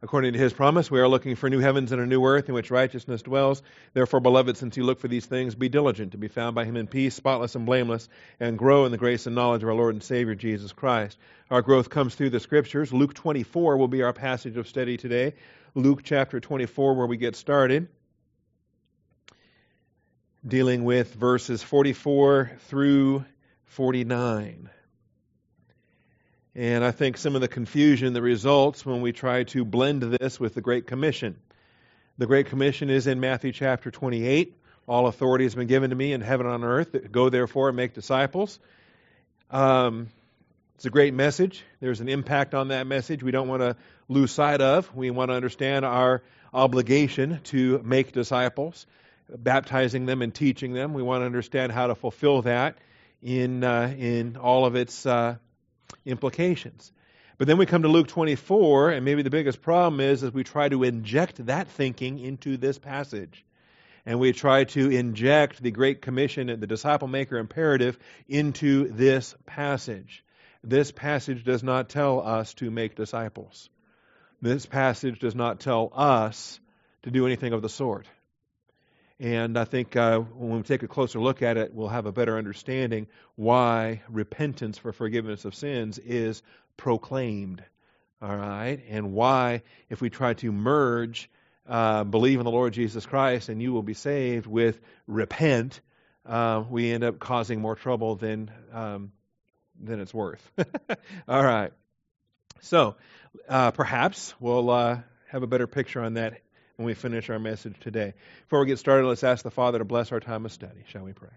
According to his promise, we are looking for new heavens and a new earth in which righteousness dwells. Therefore, beloved, since you look for these things, be diligent to be found by him in peace, spotless and blameless, and grow in the grace and knowledge of our Lord and Savior Jesus Christ. Our growth comes through the scriptures. Luke 24 will be our passage of study today. Luke chapter 24, where we get started, dealing with verses 44 through 49. And I think some of the confusion that results when we try to blend this with the Great Commission. The Great Commission is in Matthew chapter 28. All authority has been given to me in heaven and on earth. Go therefore and make disciples. Um, it's a great message. There's an impact on that message we don't want to lose sight of. We want to understand our obligation to make disciples, baptizing them and teaching them. We want to understand how to fulfill that in uh, in all of its uh, implications. But then we come to Luke 24, and maybe the biggest problem is as we try to inject that thinking into this passage. And we try to inject the Great Commission and the disciple maker imperative into this passage. This passage does not tell us to make disciples. This passage does not tell us to do anything of the sort. And I think uh, when we take a closer look at it, we'll have a better understanding why repentance for forgiveness of sins is proclaimed. All right? And why, if we try to merge uh, believe in the Lord Jesus Christ and you will be saved with repent, uh, we end up causing more trouble than, um, than it's worth. All right. So uh, perhaps we'll uh, have a better picture on that when we finish our message today. Before we get started, let's ask the Father to bless our time of study. Shall we pray?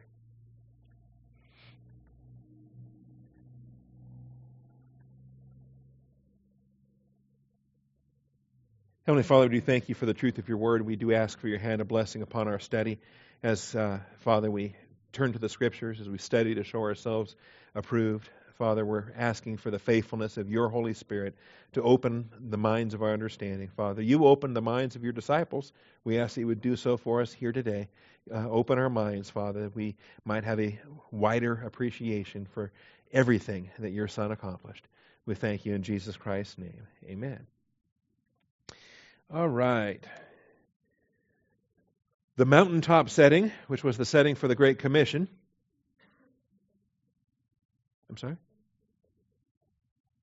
Heavenly Father, we do thank you for the truth of your word. We do ask for your hand of blessing upon our study as, uh, Father, we turn to the scriptures, as we study to show ourselves approved. Father, we're asking for the faithfulness of your Holy Spirit to open the minds of our understanding. Father, you opened the minds of your disciples. We ask that you would do so for us here today. Uh, open our minds, Father, that we might have a wider appreciation for everything that your Son accomplished. We thank you in Jesus Christ's name. Amen. All right. The mountaintop setting, which was the setting for the Great Commission. I'm sorry?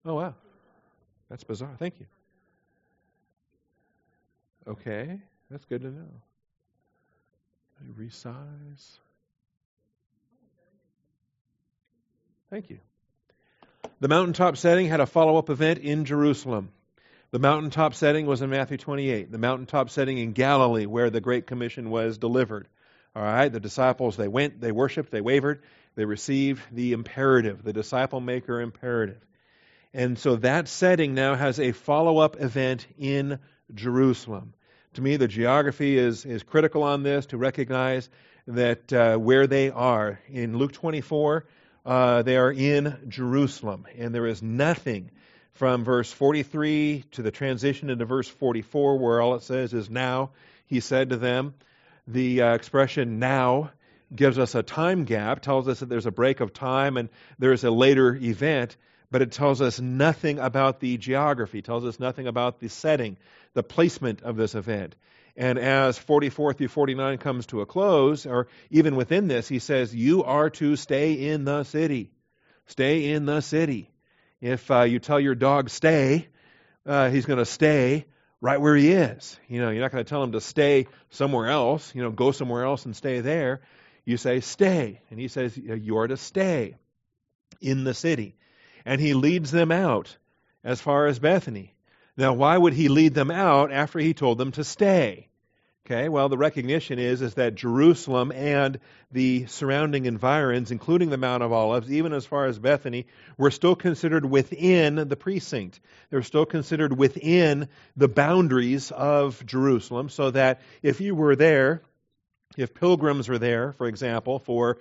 Oh, wow. That's bizarre. Thank you. Okay, that's good to know. Resize. Thank you. The mountaintop setting had a follow up event in Jerusalem. The mountaintop setting was in Matthew 28. The mountaintop setting in Galilee, where the Great Commission was delivered. All right, the disciples, they went, they worshiped, they wavered, they received the imperative, the disciple maker imperative. And so that setting now has a follow up event in Jerusalem. To me, the geography is, is critical on this to recognize that uh, where they are. In Luke 24, uh, they are in Jerusalem, and there is nothing from verse 43 to the transition into verse 44, where all it says is now, he said to them. The uh, expression now gives us a time gap, tells us that there's a break of time and there's a later event but it tells us nothing about the geography, tells us nothing about the setting, the placement of this event. And as 44 through 49 comes to a close, or even within this, he says, You are to stay in the city. Stay in the city. If uh, you tell your dog stay, uh, he's going to stay right where he is. You know, you're not going to tell him to stay somewhere else, you know, go somewhere else and stay there. You say stay. And he says, You are to stay in the city and he leads them out as far as Bethany. Now, why would he lead them out after he told them to stay? Okay, well, the recognition is, is that Jerusalem and the surrounding environs, including the Mount of Olives, even as far as Bethany, were still considered within the precinct. They were still considered within the boundaries of Jerusalem, so that if you were there, if pilgrims were there, for example, for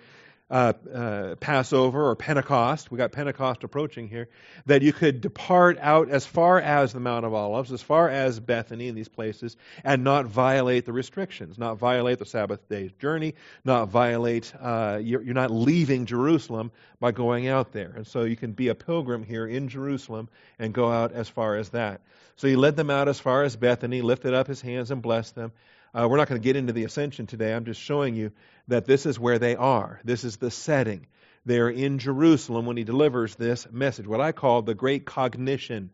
uh, uh, Passover or Pentecost, we got Pentecost approaching here, that you could depart out as far as the Mount of Olives, as far as Bethany and these places, and not violate the restrictions, not violate the Sabbath day's journey, not violate, uh, you're, you're not leaving Jerusalem by going out there. And so you can be a pilgrim here in Jerusalem and go out as far as that. So he led them out as far as Bethany, lifted up his hands and blessed them. Uh, we're not going to get into the ascension today. I'm just showing you that this is where they are. This is the setting. They're in Jerusalem when he delivers this message, what I call the Great Cognition.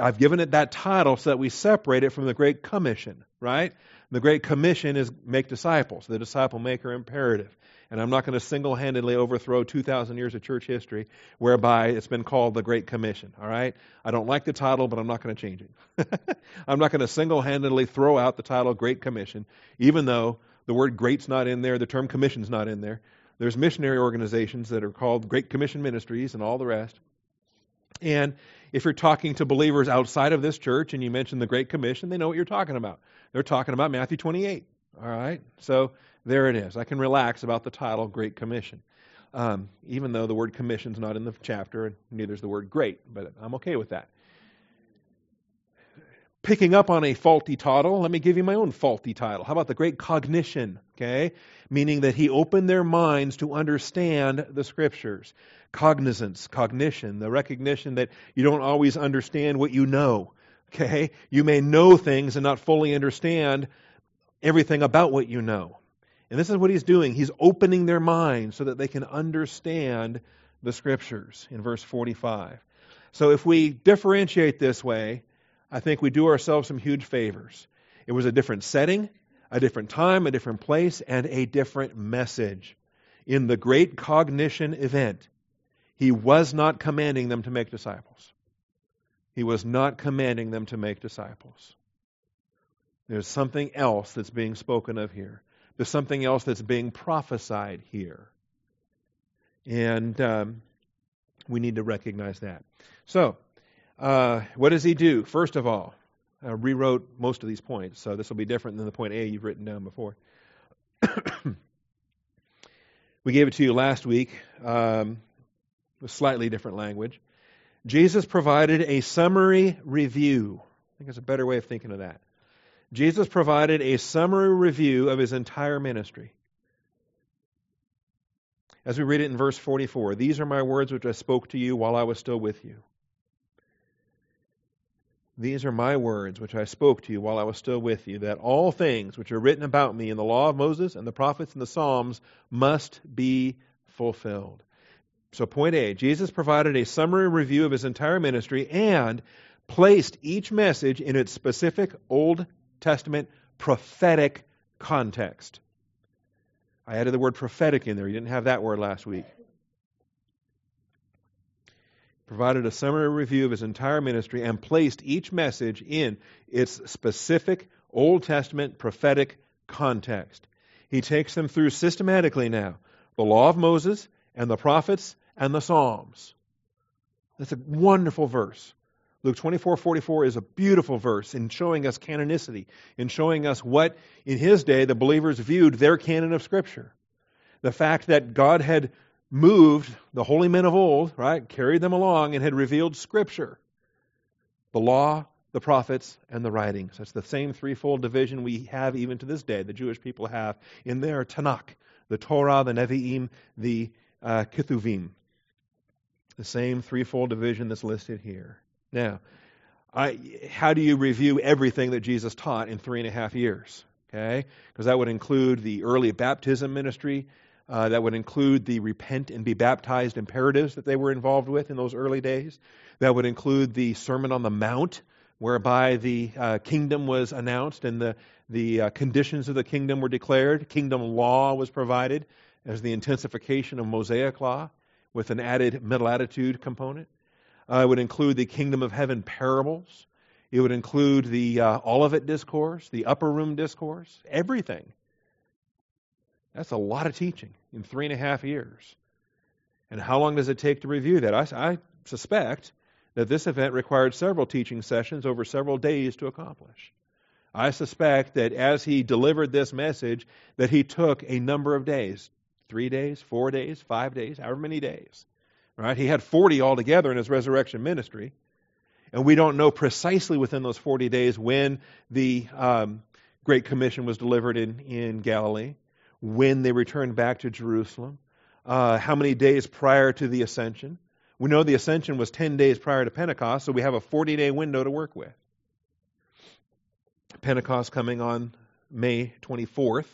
I've given it that title so that we separate it from the Great Commission, right? The Great Commission is make disciples, the disciple maker imperative. And I'm not going to single handedly overthrow 2,000 years of church history whereby it's been called the Great Commission. All right? I don't like the title, but I'm not going to change it. I'm not going to single handedly throw out the title Great Commission, even though the word great's not in there, the term commission's not in there. There's missionary organizations that are called Great Commission Ministries and all the rest. And if you're talking to believers outside of this church and you mention the Great Commission, they know what you're talking about. They're talking about Matthew 28. All right? So there it is. I can relax about the title Great Commission. Um, even though the word commission is not in the chapter, and neither is the word great, but I'm okay with that. Picking up on a faulty title, let me give you my own faulty title. How about the Great Cognition? Okay? Meaning that he opened their minds to understand the Scriptures. Cognizance, cognition, the recognition that you don't always understand what you know. Okay? You may know things and not fully understand everything about what you know. And this is what he's doing. He's opening their minds so that they can understand the scriptures in verse 45. So if we differentiate this way, I think we do ourselves some huge favors. It was a different setting, a different time, a different place, and a different message. In the great cognition event, he was not commanding them to make disciples. He was not commanding them to make disciples. There's something else that's being spoken of here. There's something else that's being prophesied here. And um, we need to recognize that. So, uh, what does he do? First of all, I rewrote most of these points, so this will be different than the point A you've written down before. we gave it to you last week um, with slightly different language. Jesus provided a summary review. I think there's a better way of thinking of that. Jesus provided a summary review of his entire ministry. As we read it in verse 44, these are my words which I spoke to you while I was still with you. These are my words which I spoke to you while I was still with you, that all things which are written about me in the law of Moses and the prophets and the Psalms must be fulfilled. So, point A Jesus provided a summary review of his entire ministry and placed each message in its specific Old Testament prophetic context. I added the word prophetic in there. You didn't have that word last week. Provided a summary review of his entire ministry and placed each message in its specific Old Testament prophetic context. He takes them through systematically now the law of Moses and the prophets and the Psalms. That's a wonderful verse. Luke 24 44 is a beautiful verse in showing us canonicity, in showing us what, in his day, the believers viewed their canon of Scripture. The fact that God had moved the holy men of old, right, carried them along and had revealed Scripture the law, the prophets, and the writings. That's the same threefold division we have even to this day, the Jewish people have in their Tanakh the Torah, the Nevi'im, the uh, Ketuvim. The same threefold division that's listed here. Now, I, how do you review everything that Jesus taught in three and a half years? Okay, because that would include the early baptism ministry. Uh, that would include the repent and be baptized imperatives that they were involved with in those early days. That would include the Sermon on the Mount, whereby the uh, kingdom was announced and the, the uh, conditions of the kingdom were declared. Kingdom law was provided as the intensification of Mosaic law with an added mental attitude component. Uh, it would include the kingdom of heaven parables. It would include the uh, Olivet discourse, the upper room discourse, everything. That's a lot of teaching in three and a half years. And how long does it take to review that? I, I suspect that this event required several teaching sessions over several days to accomplish. I suspect that as he delivered this message, that he took a number of days, three days, four days, five days, however many days. Right? He had 40 altogether in his resurrection ministry. And we don't know precisely within those 40 days when the um, Great Commission was delivered in, in Galilee, when they returned back to Jerusalem, uh, how many days prior to the ascension. We know the ascension was 10 days prior to Pentecost, so we have a 40 day window to work with. Pentecost coming on May 24th,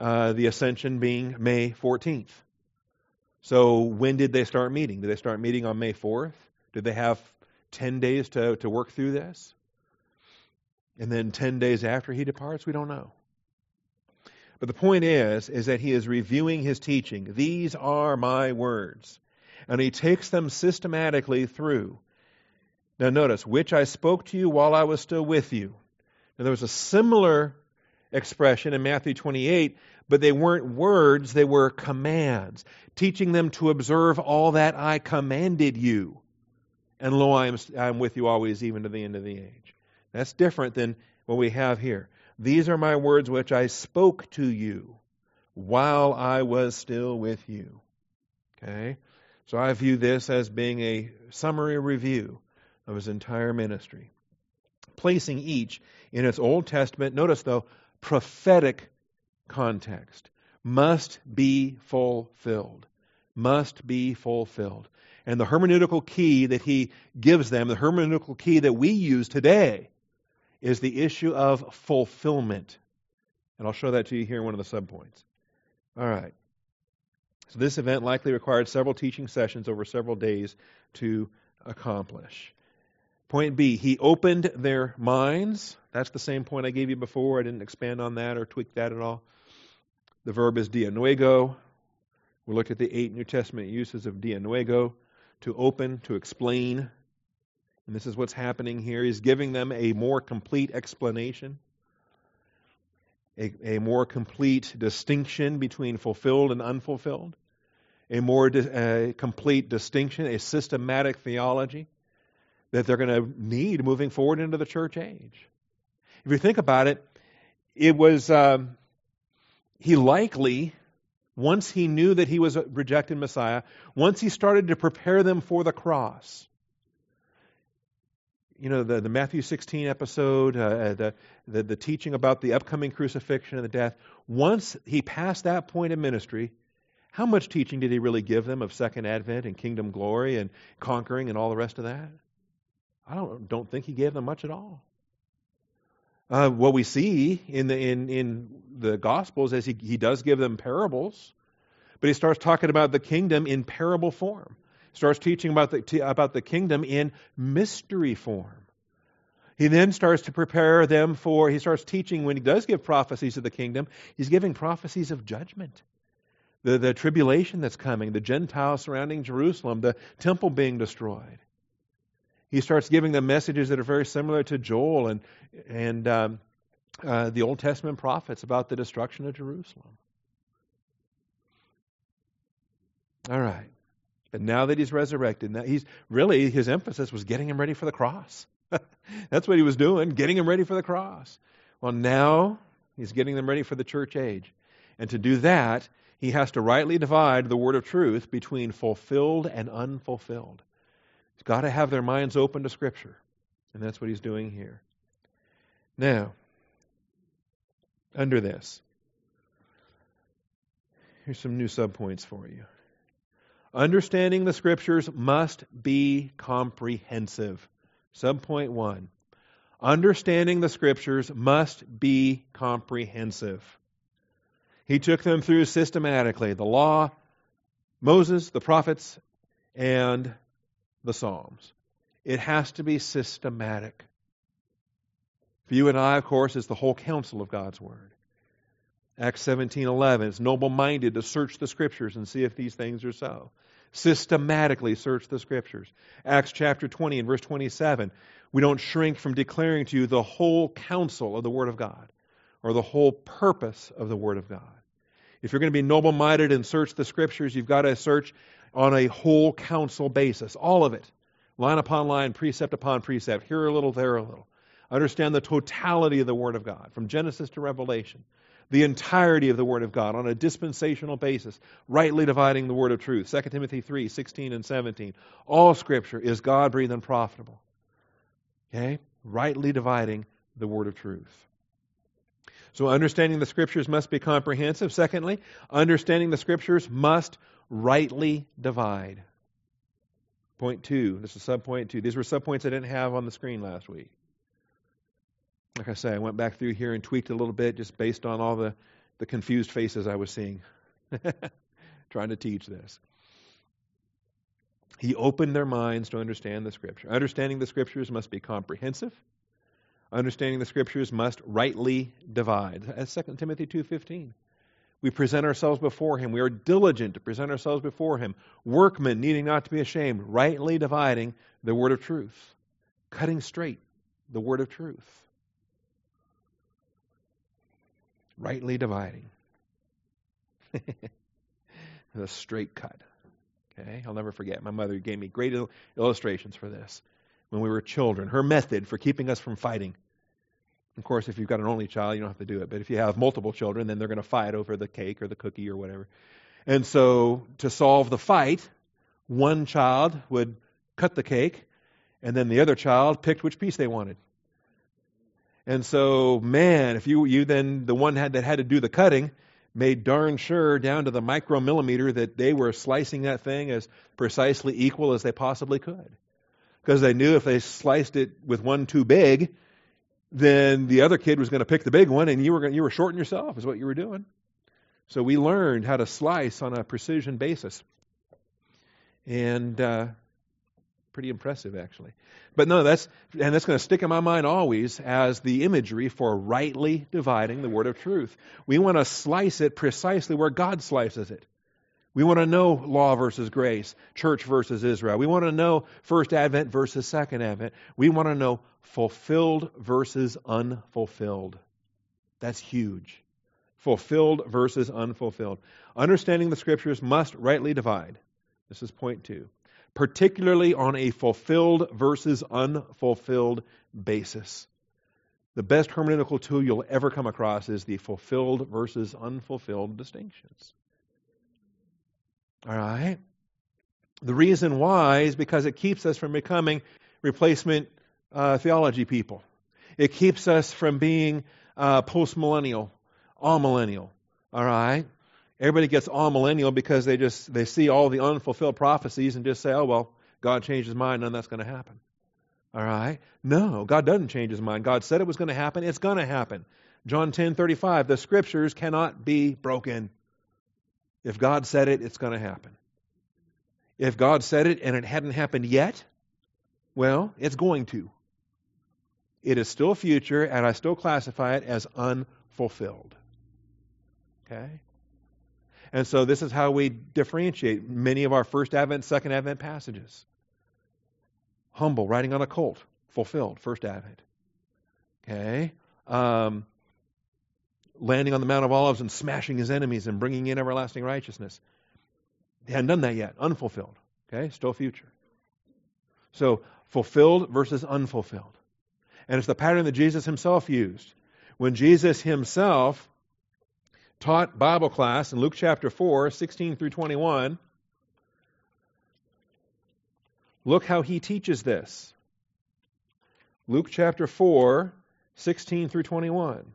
uh, the ascension being May 14th. So when did they start meeting? Did they start meeting on May 4th? Did they have 10 days to, to work through this? And then 10 days after he departs? We don't know. But the point is, is that he is reviewing his teaching. These are my words. And he takes them systematically through. Now notice, which I spoke to you while I was still with you. Now there was a similar expression in Matthew 28, but they weren't words, they were commands, teaching them to observe all that I commanded you. And lo, I am, I am with you always, even to the end of the age. That's different than what we have here. These are my words which I spoke to you while I was still with you. Okay? So I view this as being a summary review of his entire ministry, placing each in its Old Testament, notice though, prophetic context. Must be fulfilled. Must be fulfilled. And the hermeneutical key that he gives them, the hermeneutical key that we use today, is the issue of fulfillment. And I'll show that to you here in one of the subpoints. All right. So this event likely required several teaching sessions over several days to accomplish. Point B, he opened their minds. That's the same point I gave you before. I didn't expand on that or tweak that at all. The verb is dianoigo. We looked at the eight New Testament uses of dianoigo to open, to explain. And this is what's happening here. He's giving them a more complete explanation, a, a more complete distinction between fulfilled and unfulfilled, a more di- a complete distinction, a systematic theology that they're going to need moving forward into the church age. If you think about it, it was, um, he likely once he knew that he was a rejected Messiah, once he started to prepare them for the cross, you know, the, the Matthew 16 episode, uh, the, the, the teaching about the upcoming crucifixion and the death, once he passed that point of ministry, how much teaching did he really give them of second advent and kingdom glory and conquering and all the rest of that? I don't, don't think he gave them much at all. Uh, what we see in the in in the Gospels is he he does give them parables, but he starts talking about the kingdom in parable form. Starts teaching about the about the kingdom in mystery form. He then starts to prepare them for. He starts teaching when he does give prophecies of the kingdom. He's giving prophecies of judgment. The, the tribulation that's coming, the Gentiles surrounding Jerusalem, the temple being destroyed he starts giving them messages that are very similar to Joel and and um, uh, the Old Testament prophets about the destruction of Jerusalem. All right, And now that he's resurrected, now he's really his emphasis was getting him ready for the cross. That's what he was doing, getting him ready for the cross. Well, now he's getting them ready for the church age, and to do that, he has to rightly divide the word of truth between fulfilled and unfulfilled got to have their minds open to Scripture. And that's what he's doing here. Now, under this, here's some new subpoints for you. Understanding the Scriptures must be comprehensive. Subpoint one. Understanding the Scriptures must be comprehensive. He took them through systematically the law, Moses, the prophets, and the Psalms. It has to be systematic. For you and I, of course, is the whole counsel of God's Word. Acts 17:11 is noble-minded to search the scriptures and see if these things are so. Systematically search the scriptures. Acts chapter 20 and verse 27, we don't shrink from declaring to you the whole counsel of the word of God or the whole purpose of the word of God. If you're going to be noble-minded and search the scriptures, you've got to search on a whole counsel basis, all of it, line upon line, precept upon precept, here a little, there a little. Understand the totality of the Word of God, from Genesis to Revelation. the entirety of the Word of God on a dispensational basis, rightly dividing the Word of truth. 2 Timothy 3 16 and 17. All Scripture is God breathed and profitable. Okay? Rightly dividing the Word of truth. So, understanding the Scriptures must be comprehensive. Secondly, understanding the Scriptures must rightly divide. Point two. This is subpoint two. These were sub points I didn't have on the screen last week. Like I say, I went back through here and tweaked a little bit just based on all the, the confused faces I was seeing trying to teach this. He opened their minds to understand the Scripture. Understanding the Scriptures must be comprehensive. Understanding the Scriptures must rightly divide. That's 2 Timothy 2.15. We present ourselves before Him. We are diligent to present ourselves before Him. Workmen needing not to be ashamed, rightly dividing the word of truth, cutting straight the word of truth. Rightly dividing. the straight cut. Okay, I'll never forget. My mother gave me great illustrations for this when we were children. Her method for keeping us from fighting of course, if you've got an only child, you don't have to do it. But if you have multiple children, then they're going to fight over the cake or the cookie or whatever. And so, to solve the fight, one child would cut the cake, and then the other child picked which piece they wanted. And so, man, if you you then the one had, that had to do the cutting made darn sure down to the micromillimeter that they were slicing that thing as precisely equal as they possibly could, because they knew if they sliced it with one too big, then the other kid was going to pick the big one, and you were going, you were shorting yourself, is what you were doing. So we learned how to slice on a precision basis, and uh, pretty impressive actually. But no, that's and that's going to stick in my mind always as the imagery for rightly dividing the word of truth. We want to slice it precisely where God slices it. We want to know law versus grace, church versus Israel. We want to know first advent versus second advent. We want to know fulfilled versus unfulfilled. That's huge. Fulfilled versus unfulfilled. Understanding the scriptures must rightly divide. This is point two. Particularly on a fulfilled versus unfulfilled basis. The best hermeneutical tool you'll ever come across is the fulfilled versus unfulfilled distinctions. All right? The reason why is because it keeps us from becoming replacement uh, theology people. It keeps us from being uh, post-millennial, amillennial. All right? Everybody gets all millennial because they just they see all the unfulfilled prophecies and just say, "Oh well, God changed His mind, and that's going to happen." All right? No, God doesn't change His mind. God said it was going to happen. It's going to happen. John ten thirty five. The Scriptures cannot be broken. If God said it, it's going to happen. If God said it and it hadn't happened yet, well, it's going to. It is still future, and I still classify it as unfulfilled. Okay? And so this is how we differentiate many of our first Advent, second Advent passages. Humble, riding on a colt, fulfilled, first Advent. Okay? Um, landing on the Mount of Olives and smashing his enemies and bringing in everlasting righteousness. They hadn't done that yet. Unfulfilled. Okay? Still future. So, fulfilled versus unfulfilled. And it's the pattern that Jesus himself used. When Jesus himself taught Bible class in Luke chapter 4, 16 through 21, look how he teaches this. Luke chapter 4, 16 through 21.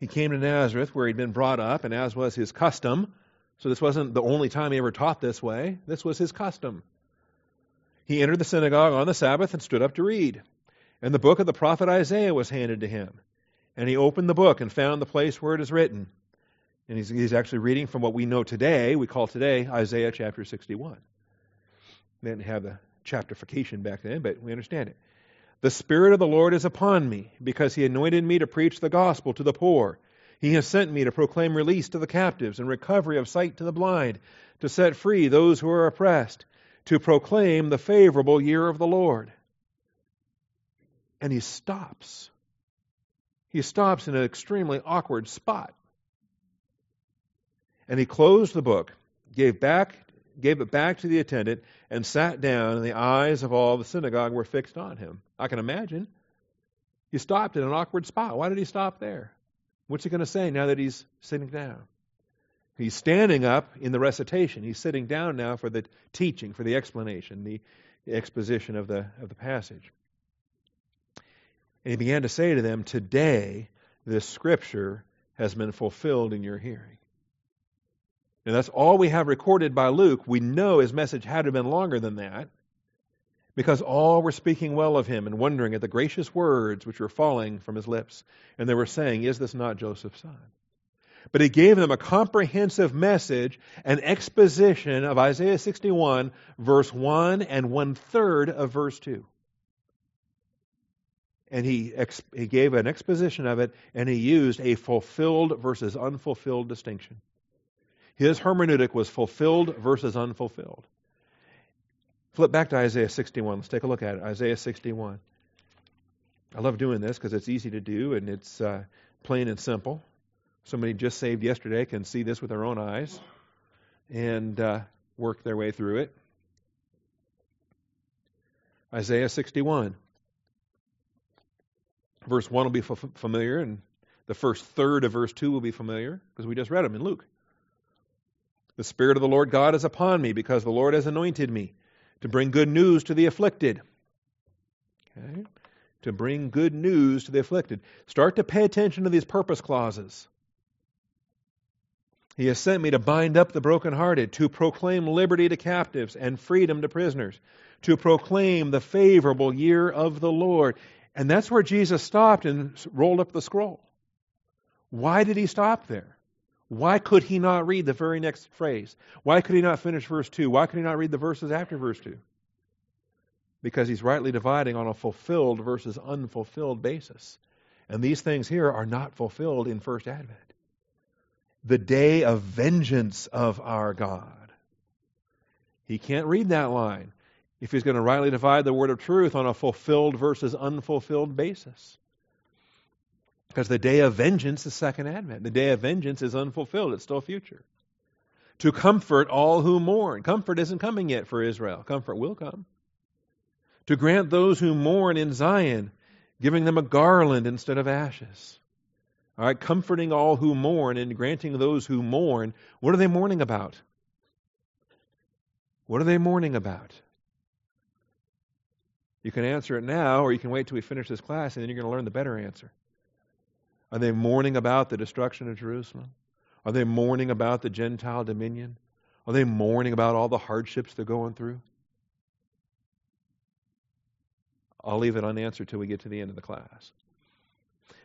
He came to Nazareth where he'd been brought up, and as was his custom, so this wasn't the only time he ever taught this way, this was his custom. He entered the synagogue on the Sabbath and stood up to read. And the book of the prophet Isaiah was handed to him. And he opened the book and found the place where it is written. And he's, he's actually reading from what we know today, we call today Isaiah chapter 61. They didn't have the chapterification back then, but we understand it. The Spirit of the Lord is upon me, because He anointed me to preach the gospel to the poor. He has sent me to proclaim release to the captives and recovery of sight to the blind, to set free those who are oppressed, to proclaim the favorable year of the Lord. And he stops. He stops in an extremely awkward spot. And he closed the book, gave back gave it back to the attendant and sat down and the eyes of all the synagogue were fixed on him. I can imagine. He stopped at an awkward spot. Why did he stop there? What's he going to say now that he's sitting down? He's standing up in the recitation. He's sitting down now for the teaching, for the explanation, the exposition of the, of the passage. And he began to say to them, Today this scripture has been fulfilled in your hearing. And that's all we have recorded by Luke. We know his message had to have been longer than that because all were speaking well of him and wondering at the gracious words which were falling from his lips. And they were saying, Is this not Joseph's son? But he gave them a comprehensive message, an exposition of Isaiah 61, verse 1 and one third of verse 2 and he, ex- he gave an exposition of it, and he used a fulfilled versus unfulfilled distinction. His hermeneutic was fulfilled versus unfulfilled. Flip back to Isaiah 61. Let's take a look at it. Isaiah 61. I love doing this because it's easy to do and it's uh, plain and simple. Somebody just saved yesterday can see this with their own eyes and uh, work their way through it. Isaiah 61. Verse 1 will be f- familiar, and the first third of verse 2 will be familiar because we just read them in Luke. The Spirit of the Lord God is upon me because the Lord has anointed me to bring good news to the afflicted. Okay? To bring good news to the afflicted. Start to pay attention to these purpose clauses. He has sent me to bind up the brokenhearted, to proclaim liberty to captives and freedom to prisoners, to proclaim the favorable year of the Lord. And that's where Jesus stopped and rolled up the scroll. Why did he stop there? Why could he not read the very next phrase? Why could he not finish verse 2? Why could he not read the verses after verse 2? Because he's rightly dividing on a fulfilled versus unfulfilled basis. And these things here are not fulfilled in First Advent. The day of vengeance of our God. He can't read that line if he's going to rightly divide the word of truth on a fulfilled versus unfulfilled basis. Because the day of vengeance is second advent. The day of vengeance is unfulfilled, it's still future. To comfort all who mourn. Comfort isn't coming yet for Israel. Comfort will come. To grant those who mourn in Zion, giving them a garland instead of ashes. All right, comforting all who mourn and granting those who mourn. What are they mourning about? What are they mourning about? You can answer it now, or you can wait till we finish this class, and then you're going to learn the better answer. Are they mourning about the destruction of Jerusalem? Are they mourning about the Gentile dominion? Are they mourning about all the hardships they're going through? I'll leave it unanswered till we get to the end of the class.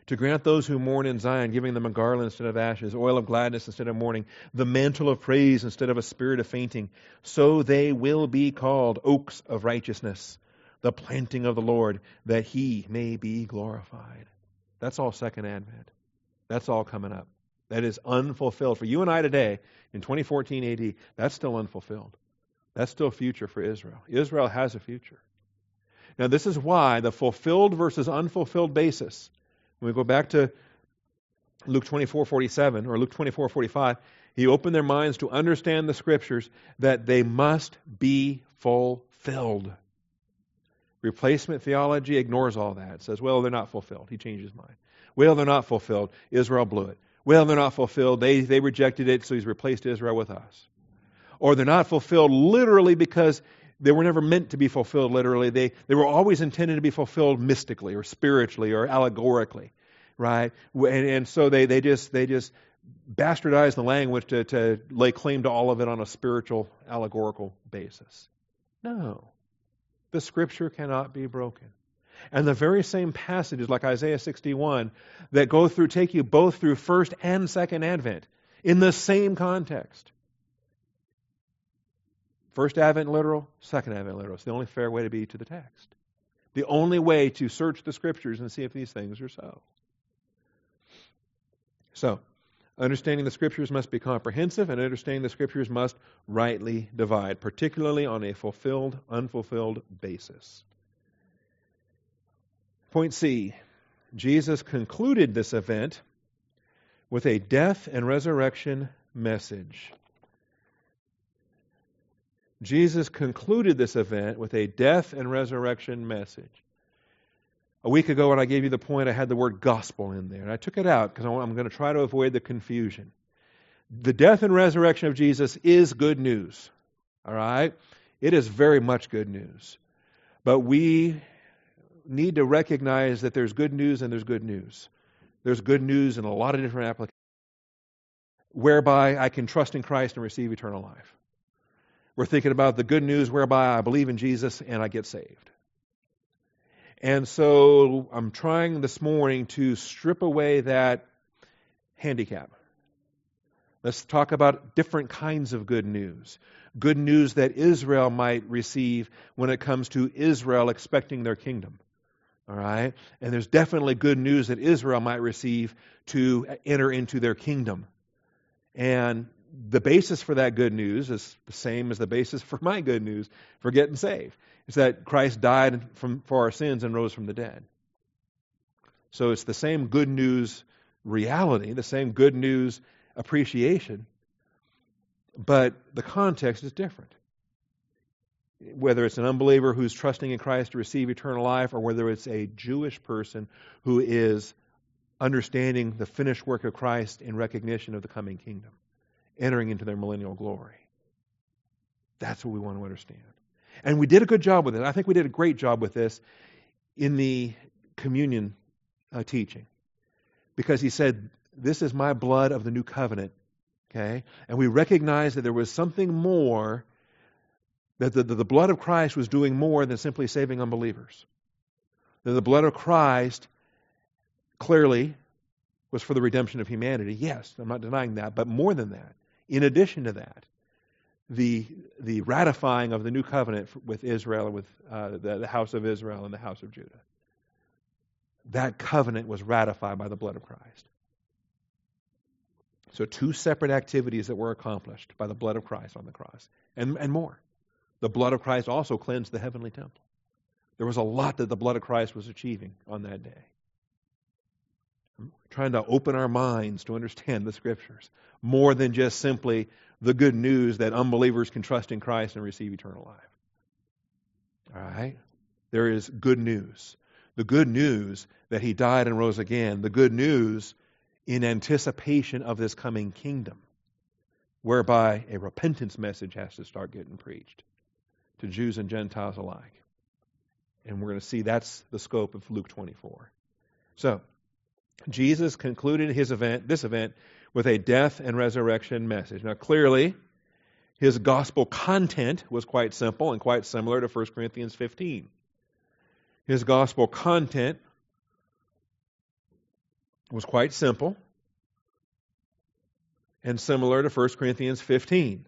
To grant those who mourn in Zion, giving them a garland instead of ashes, oil of gladness instead of mourning, the mantle of praise instead of a spirit of fainting, so they will be called oaks of righteousness the planting of the Lord, that he may be glorified. That's all second advent. That's all coming up. That is unfulfilled. For you and I today, in 2014 AD, that's still unfulfilled. That's still future for Israel. Israel has a future. Now, this is why the fulfilled versus unfulfilled basis, when we go back to Luke 24 47 or Luke 24 45, he opened their minds to understand the scriptures that they must be fulfilled. Replacement theology ignores all that. It says, well, they're not fulfilled. He changed his mind. Well, they're not fulfilled. Israel blew it. Well, they're not fulfilled. They, they rejected it, so he's replaced Israel with us. Or they're not fulfilled literally because they were never meant to be fulfilled literally. They, they were always intended to be fulfilled mystically or spiritually or allegorically, right? And, and so they, they just, they just bastardized the language to, to lay claim to all of it on a spiritual, allegorical basis. No. The scripture cannot be broken. And the very same passages, like Isaiah 61, that go through, take you both through first and second advent in the same context. First advent literal, second advent literal. It's the only fair way to be to the text. The only way to search the scriptures and see if these things are so. So, Understanding the Scriptures must be comprehensive, and understanding the Scriptures must rightly divide, particularly on a fulfilled, unfulfilled basis. Point C Jesus concluded this event with a death and resurrection message. Jesus concluded this event with a death and resurrection message. A week ago, when I gave you the point, I had the word gospel in there, and I took it out because I'm going to try to avoid the confusion. The death and resurrection of Jesus is good news. All right? It is very much good news. But we need to recognize that there's good news and there's good news. There's good news in a lot of different applications whereby I can trust in Christ and receive eternal life. We're thinking about the good news whereby I believe in Jesus and I get saved. And so I'm trying this morning to strip away that handicap. Let's talk about different kinds of good news. Good news that Israel might receive when it comes to Israel expecting their kingdom. All right? And there's definitely good news that Israel might receive to enter into their kingdom. And the basis for that good news is the same as the basis for my good news for getting saved. It's that Christ died from, for our sins and rose from the dead. So it's the same good news reality, the same good news appreciation, but the context is different. Whether it's an unbeliever who's trusting in Christ to receive eternal life, or whether it's a Jewish person who is understanding the finished work of Christ in recognition of the coming kingdom, entering into their millennial glory. That's what we want to understand. And we did a good job with it. I think we did a great job with this in the communion uh, teaching. Because he said, This is my blood of the new covenant. Okay? And we recognized that there was something more, that the, the blood of Christ was doing more than simply saving unbelievers. That the blood of Christ clearly was for the redemption of humanity. Yes, I'm not denying that. But more than that, in addition to that, the, the ratifying of the new covenant with Israel and with uh, the, the house of Israel and the house of Judah. That covenant was ratified by the blood of Christ. So, two separate activities that were accomplished by the blood of Christ on the cross, and, and more. The blood of Christ also cleansed the heavenly temple. There was a lot that the blood of Christ was achieving on that day. Trying to open our minds to understand the scriptures more than just simply the good news that unbelievers can trust in Christ and receive eternal life. All right? There is good news. The good news that he died and rose again. The good news in anticipation of this coming kingdom, whereby a repentance message has to start getting preached to Jews and Gentiles alike. And we're going to see that's the scope of Luke 24. So, Jesus concluded his event, this event, with a death and resurrection message. Now, clearly, his gospel content was quite simple and quite similar to 1 Corinthians 15. His gospel content was quite simple and similar to 1 Corinthians 15.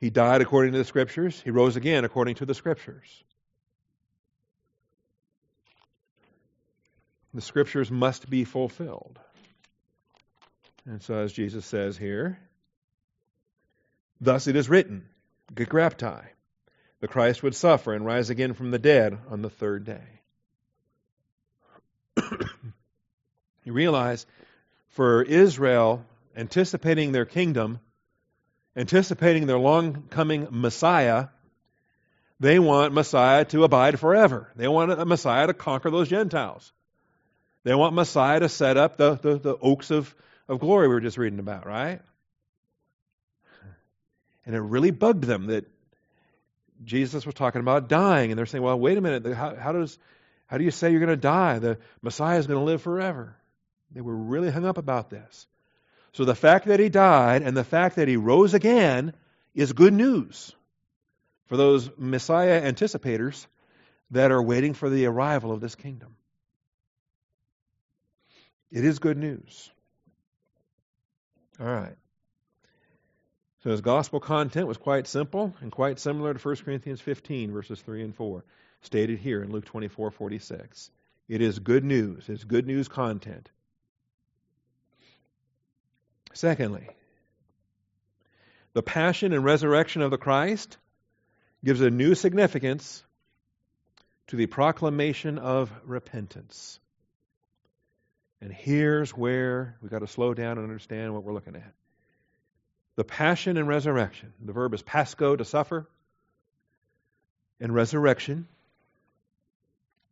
He died according to the Scriptures, he rose again according to the Scriptures. The Scriptures must be fulfilled. And so, as Jesus says here, thus it is written, the Christ would suffer and rise again from the dead on the third day. you realize, for Israel, anticipating their kingdom, anticipating their long coming Messiah, they want Messiah to abide forever. They want a Messiah to conquer those Gentiles. They want Messiah to set up the, the, the oaks of of glory we were just reading about, right? And it really bugged them that Jesus was talking about dying, and they're saying, "Well, wait a minute. How, how does how do you say you're going to die? The Messiah is going to live forever." They were really hung up about this. So the fact that he died and the fact that he rose again is good news for those Messiah anticipators that are waiting for the arrival of this kingdom. It is good news. All right. So his gospel content was quite simple and quite similar to 1 Corinthians 15, verses 3 and 4, stated here in Luke 24 46. It is good news, it's good news content. Secondly, the passion and resurrection of the Christ gives a new significance to the proclamation of repentance. And here's where we've got to slow down and understand what we're looking at. the passion and resurrection. The verb is pascho, to suffer, and resurrection,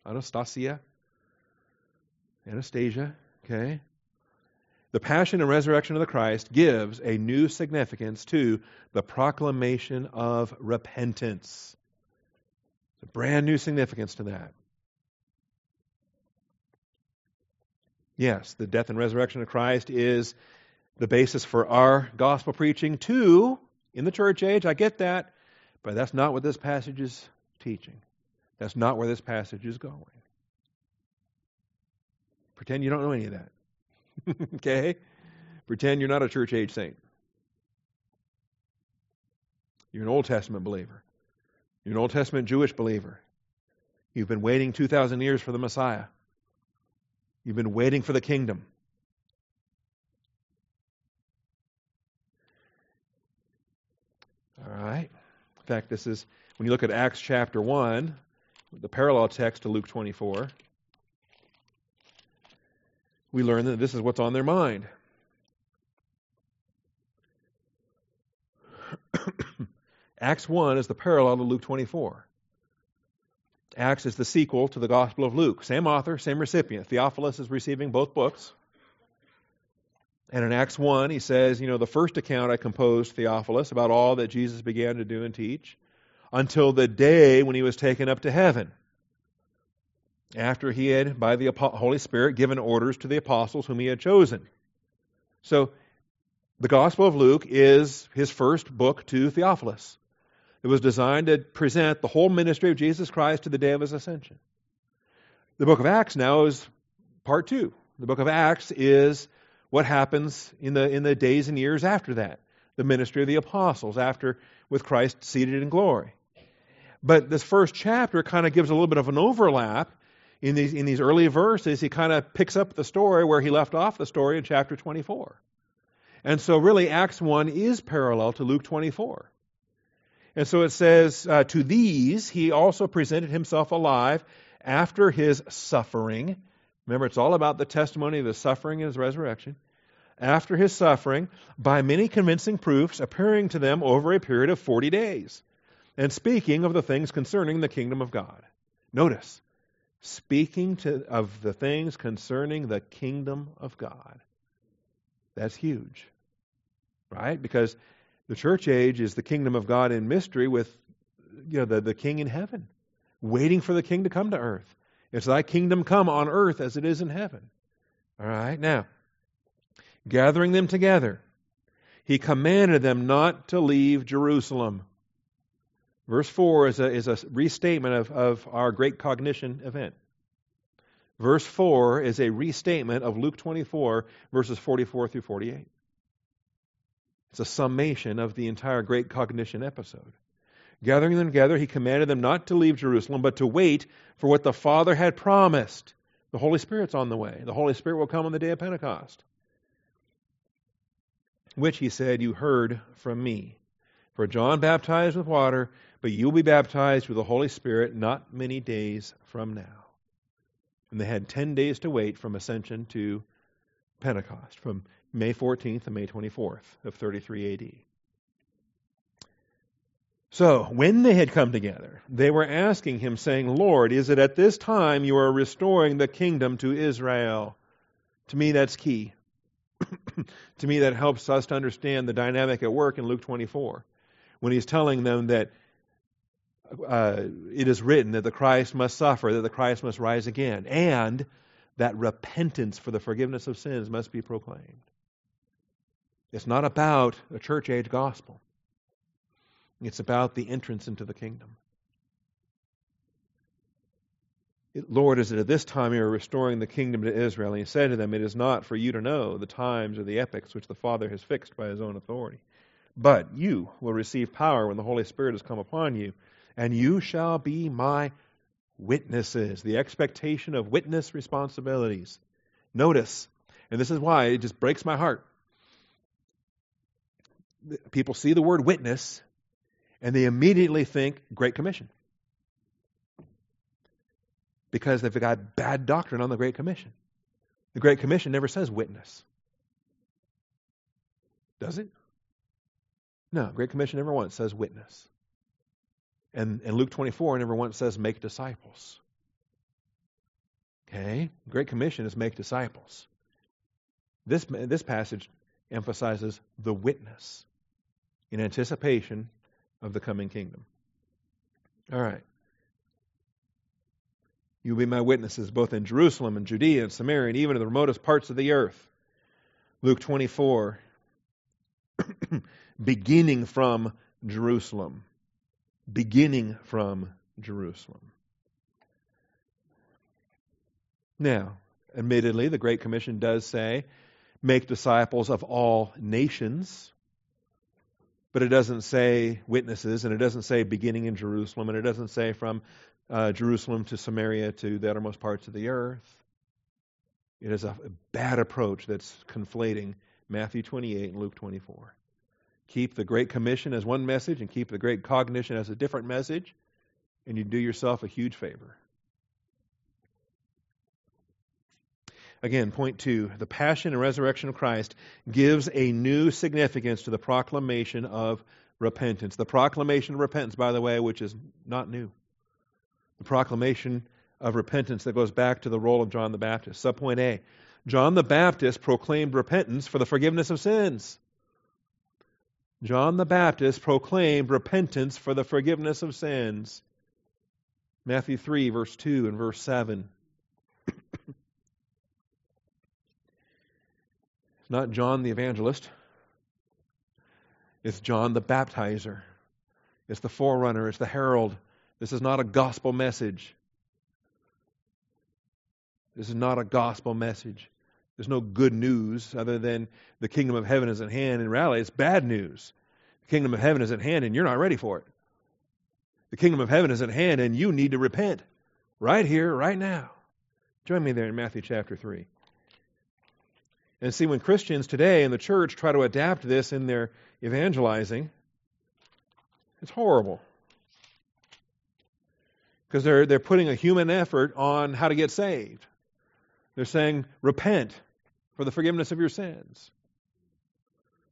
anastasia, Anastasia, okay? The passion and resurrection of the Christ gives a new significance to the proclamation of repentance. It's A brand new significance to that. Yes, the death and resurrection of Christ is the basis for our gospel preaching too in the church age. I get that, but that's not what this passage is teaching. That's not where this passage is going. Pretend you don't know any of that. okay? Pretend you're not a church age saint. You're an Old Testament believer. You're an Old Testament Jewish believer. You've been waiting 2,000 years for the Messiah. You've been waiting for the kingdom. All right. In fact, this is, when you look at Acts chapter 1, the parallel text to Luke 24, we learn that this is what's on their mind. Acts 1 is the parallel to Luke 24. Acts is the sequel to the Gospel of Luke. Same author, same recipient. Theophilus is receiving both books. And in Acts 1, he says, You know, the first account I composed, Theophilus, about all that Jesus began to do and teach, until the day when he was taken up to heaven after he had, by the Holy Spirit, given orders to the apostles whom he had chosen. So, the Gospel of Luke is his first book to Theophilus. It was designed to present the whole ministry of Jesus Christ to the day of his ascension. The book of Acts now is part two. The book of Acts is what happens in the, in the days and years after that, the ministry of the apostles, after with Christ seated in glory. But this first chapter kind of gives a little bit of an overlap in these, in these early verses, he kind of picks up the story where he left off the story in chapter 24. And so, really, Acts 1 is parallel to Luke 24. And so it says, uh, To these he also presented himself alive after his suffering. Remember, it's all about the testimony of his suffering and his resurrection. After his suffering, by many convincing proofs, appearing to them over a period of 40 days, and speaking of the things concerning the kingdom of God. Notice, speaking to, of the things concerning the kingdom of God. That's huge, right? Because the church age is the kingdom of God in mystery with you know, the, the king in heaven, waiting for the king to come to earth. It's thy kingdom come on earth as it is in heaven. All right, now, gathering them together, he commanded them not to leave Jerusalem. Verse 4 is a, is a restatement of, of our great cognition event. Verse 4 is a restatement of Luke 24, verses 44 through 48. It's a summation of the entire great cognition episode. Gathering them together, he commanded them not to leave Jerusalem, but to wait for what the Father had promised. The Holy Spirit's on the way. The Holy Spirit will come on the day of Pentecost. Which, he said, you heard from me. For John baptized with water, but you will be baptized with the Holy Spirit not many days from now. And they had 10 days to wait from Ascension to Pentecost, from May 14th and May 24th of 33 AD. So, when they had come together, they were asking him, saying, Lord, is it at this time you are restoring the kingdom to Israel? To me, that's key. to me, that helps us to understand the dynamic at work in Luke 24. When he's telling them that uh, it is written that the Christ must suffer, that the Christ must rise again, and that repentance for the forgiveness of sins must be proclaimed. It's not about a church age gospel, it's about the entrance into the kingdom. Lord, is it at this time you are restoring the kingdom to Israel? And he said to them, It is not for you to know the times or the epochs which the Father has fixed by his own authority. But you will receive power when the Holy Spirit has come upon you and you shall be my witnesses. The expectation of witness responsibilities. Notice, and this is why it just breaks my heart. People see the word witness and they immediately think Great Commission. Because they've got bad doctrine on the Great Commission. The Great Commission never says witness. Does it? No, Great Commission never once says witness. And, and Luke 24 never once says make disciples. Okay? Great Commission is make disciples. This, this passage emphasizes the witness in anticipation of the coming kingdom. All right. You will be my witnesses both in Jerusalem and Judea and Samaria and even in the remotest parts of the earth. Luke 24, beginning from Jerusalem. Beginning from Jerusalem. Now, admittedly, the Great Commission does say, make disciples of all nations. But it doesn't say witnesses, and it doesn't say beginning in Jerusalem, and it doesn't say from uh, Jerusalem to Samaria to the uttermost parts of the earth. It is a bad approach that's conflating Matthew 28 and Luke 24. Keep the Great Commission as one message and keep the Great Cognition as a different message, and you do yourself a huge favor. Again, point two the passion and resurrection of Christ gives a new significance to the proclamation of repentance. The proclamation of repentance, by the way, which is not new. The proclamation of repentance that goes back to the role of John the Baptist. Subpoint A John the Baptist proclaimed repentance for the forgiveness of sins. John the Baptist proclaimed repentance for the forgiveness of sins. Matthew 3, verse 2 and verse 7. Not John the evangelist. It's John the baptizer. It's the forerunner. It's the herald. This is not a gospel message. This is not a gospel message. There's no good news other than the kingdom of heaven is at hand. In reality, it's bad news. The kingdom of heaven is at hand and you're not ready for it. The kingdom of heaven is at hand and you need to repent right here, right now. Join me there in Matthew chapter 3. And see, when Christians today in the church try to adapt this in their evangelizing, it's horrible. Because they're, they're putting a human effort on how to get saved. They're saying, repent for the forgiveness of your sins.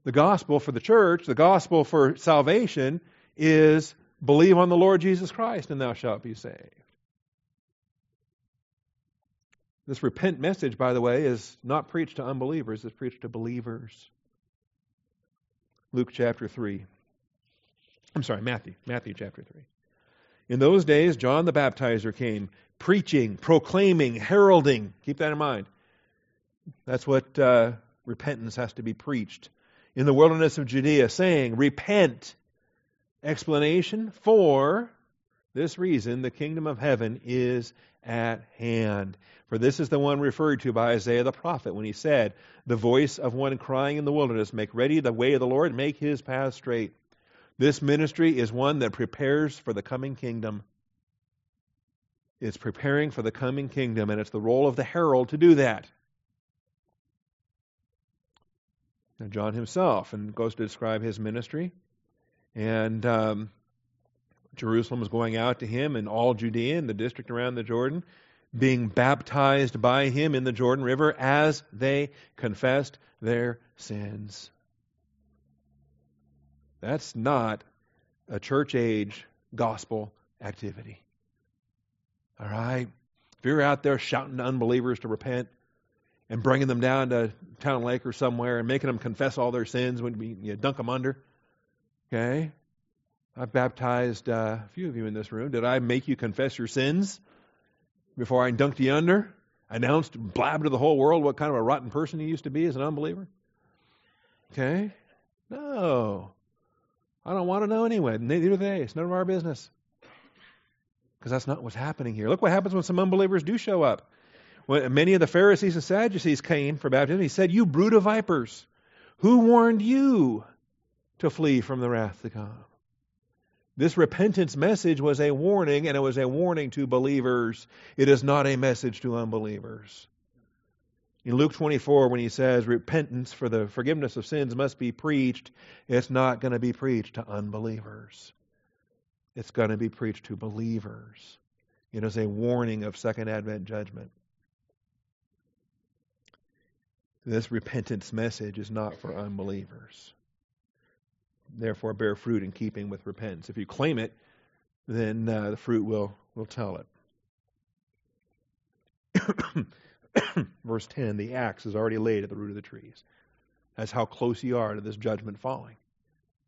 The gospel for the church, the gospel for salvation, is believe on the Lord Jesus Christ and thou shalt be saved. This repent message, by the way, is not preached to unbelievers, it's preached to believers. Luke chapter 3. I'm sorry, Matthew, Matthew chapter 3. In those days, John the Baptizer came preaching, proclaiming, heralding. Keep that in mind. That's what uh, repentance has to be preached. In the wilderness of Judea, saying, Repent. Explanation for this reason, the kingdom of heaven is at hand. For this is the one referred to by Isaiah the prophet when he said, The voice of one crying in the wilderness, Make ready the way of the Lord, make his path straight. This ministry is one that prepares for the coming kingdom. It's preparing for the coming kingdom, and it's the role of the herald to do that. Now, John himself and goes to describe his ministry. And um, Jerusalem was going out to him and all Judea and the district around the Jordan, being baptized by him in the Jordan River as they confessed their sins. That's not a church age gospel activity. All right? If you're out there shouting to unbelievers to repent and bringing them down to Town Lake or somewhere and making them confess all their sins when you dunk them under, okay? I've baptized uh, a few of you in this room. Did I make you confess your sins before I dunked you under? Announced, blabbed to the whole world what kind of a rotten person you used to be as an unbeliever? Okay? No. I don't want to know anyway. Neither do they. It's none of our business. Because that's not what's happening here. Look what happens when some unbelievers do show up. When many of the Pharisees and Sadducees came for baptism, he said, You brood of vipers, who warned you to flee from the wrath to come? This repentance message was a warning, and it was a warning to believers. It is not a message to unbelievers. In Luke 24, when he says repentance for the forgiveness of sins must be preached, it's not going to be preached to unbelievers. It's going to be preached to believers. It is a warning of Second Advent judgment. This repentance message is not for unbelievers. Therefore bear fruit in keeping with repentance. If you claim it, then uh, the fruit will, will tell it. Verse 10 the axe is already laid at the root of the trees. That's how close you are to this judgment falling.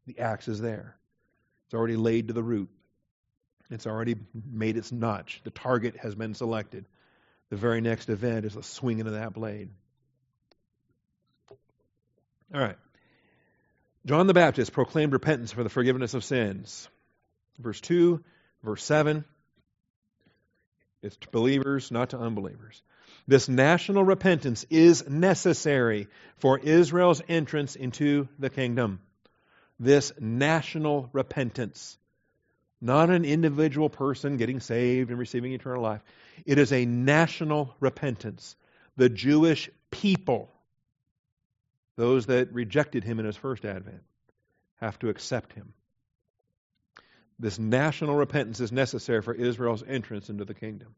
The axe is there, it's already laid to the root. It's already made its notch. The target has been selected. The very next event is the swinging of that blade. All right. John the Baptist proclaimed repentance for the forgiveness of sins. Verse 2, verse 7. It's to believers, not to unbelievers. This national repentance is necessary for Israel's entrance into the kingdom. This national repentance. Not an individual person getting saved and receiving eternal life. It is a national repentance. The Jewish people those that rejected him in his first advent have to accept him. This national repentance is necessary for Israel's entrance into the kingdom.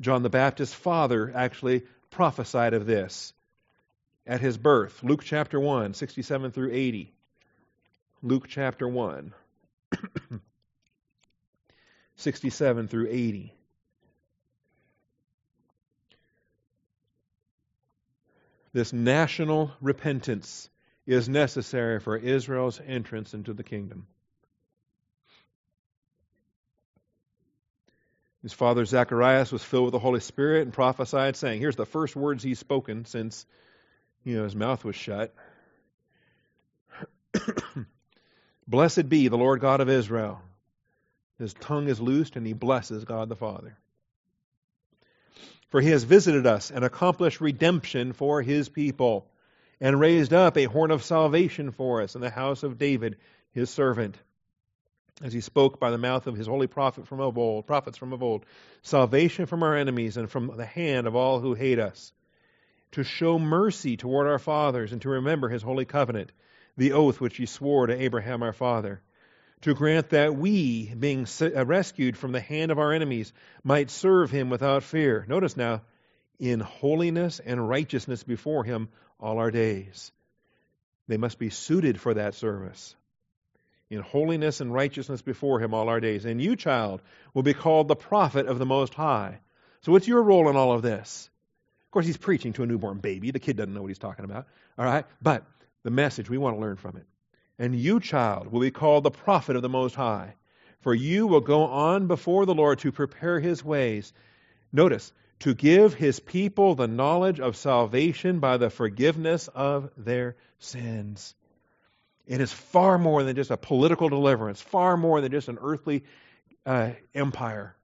John the Baptist's father actually prophesied of this at his birth. Luke chapter 1, 67 through 80. Luke chapter 1, 67 through 80. This national repentance is necessary for Israel's entrance into the kingdom. His father Zacharias was filled with the Holy Spirit and prophesied, saying, Here's the first words he's spoken since you know his mouth was shut. Blessed be the Lord God of Israel. His tongue is loosed and he blesses God the Father. For he has visited us and accomplished redemption for his people, and raised up a horn of salvation for us in the house of David, his servant. As he spoke by the mouth of his holy prophet from of old, prophets from of old, salvation from our enemies and from the hand of all who hate us, to show mercy toward our fathers and to remember his holy covenant, the oath which he swore to Abraham our father to grant that we, being uh, rescued from the hand of our enemies, might serve him without fear. Notice now, in holiness and righteousness before him all our days. They must be suited for that service. In holiness and righteousness before him all our days. And you, child, will be called the prophet of the Most High. So, what's your role in all of this? Of course, he's preaching to a newborn baby. The kid doesn't know what he's talking about. All right? But the message, we want to learn from it. And you, child, will be called the prophet of the Most High. For you will go on before the Lord to prepare his ways. Notice, to give his people the knowledge of salvation by the forgiveness of their sins. It is far more than just a political deliverance, far more than just an earthly uh, empire.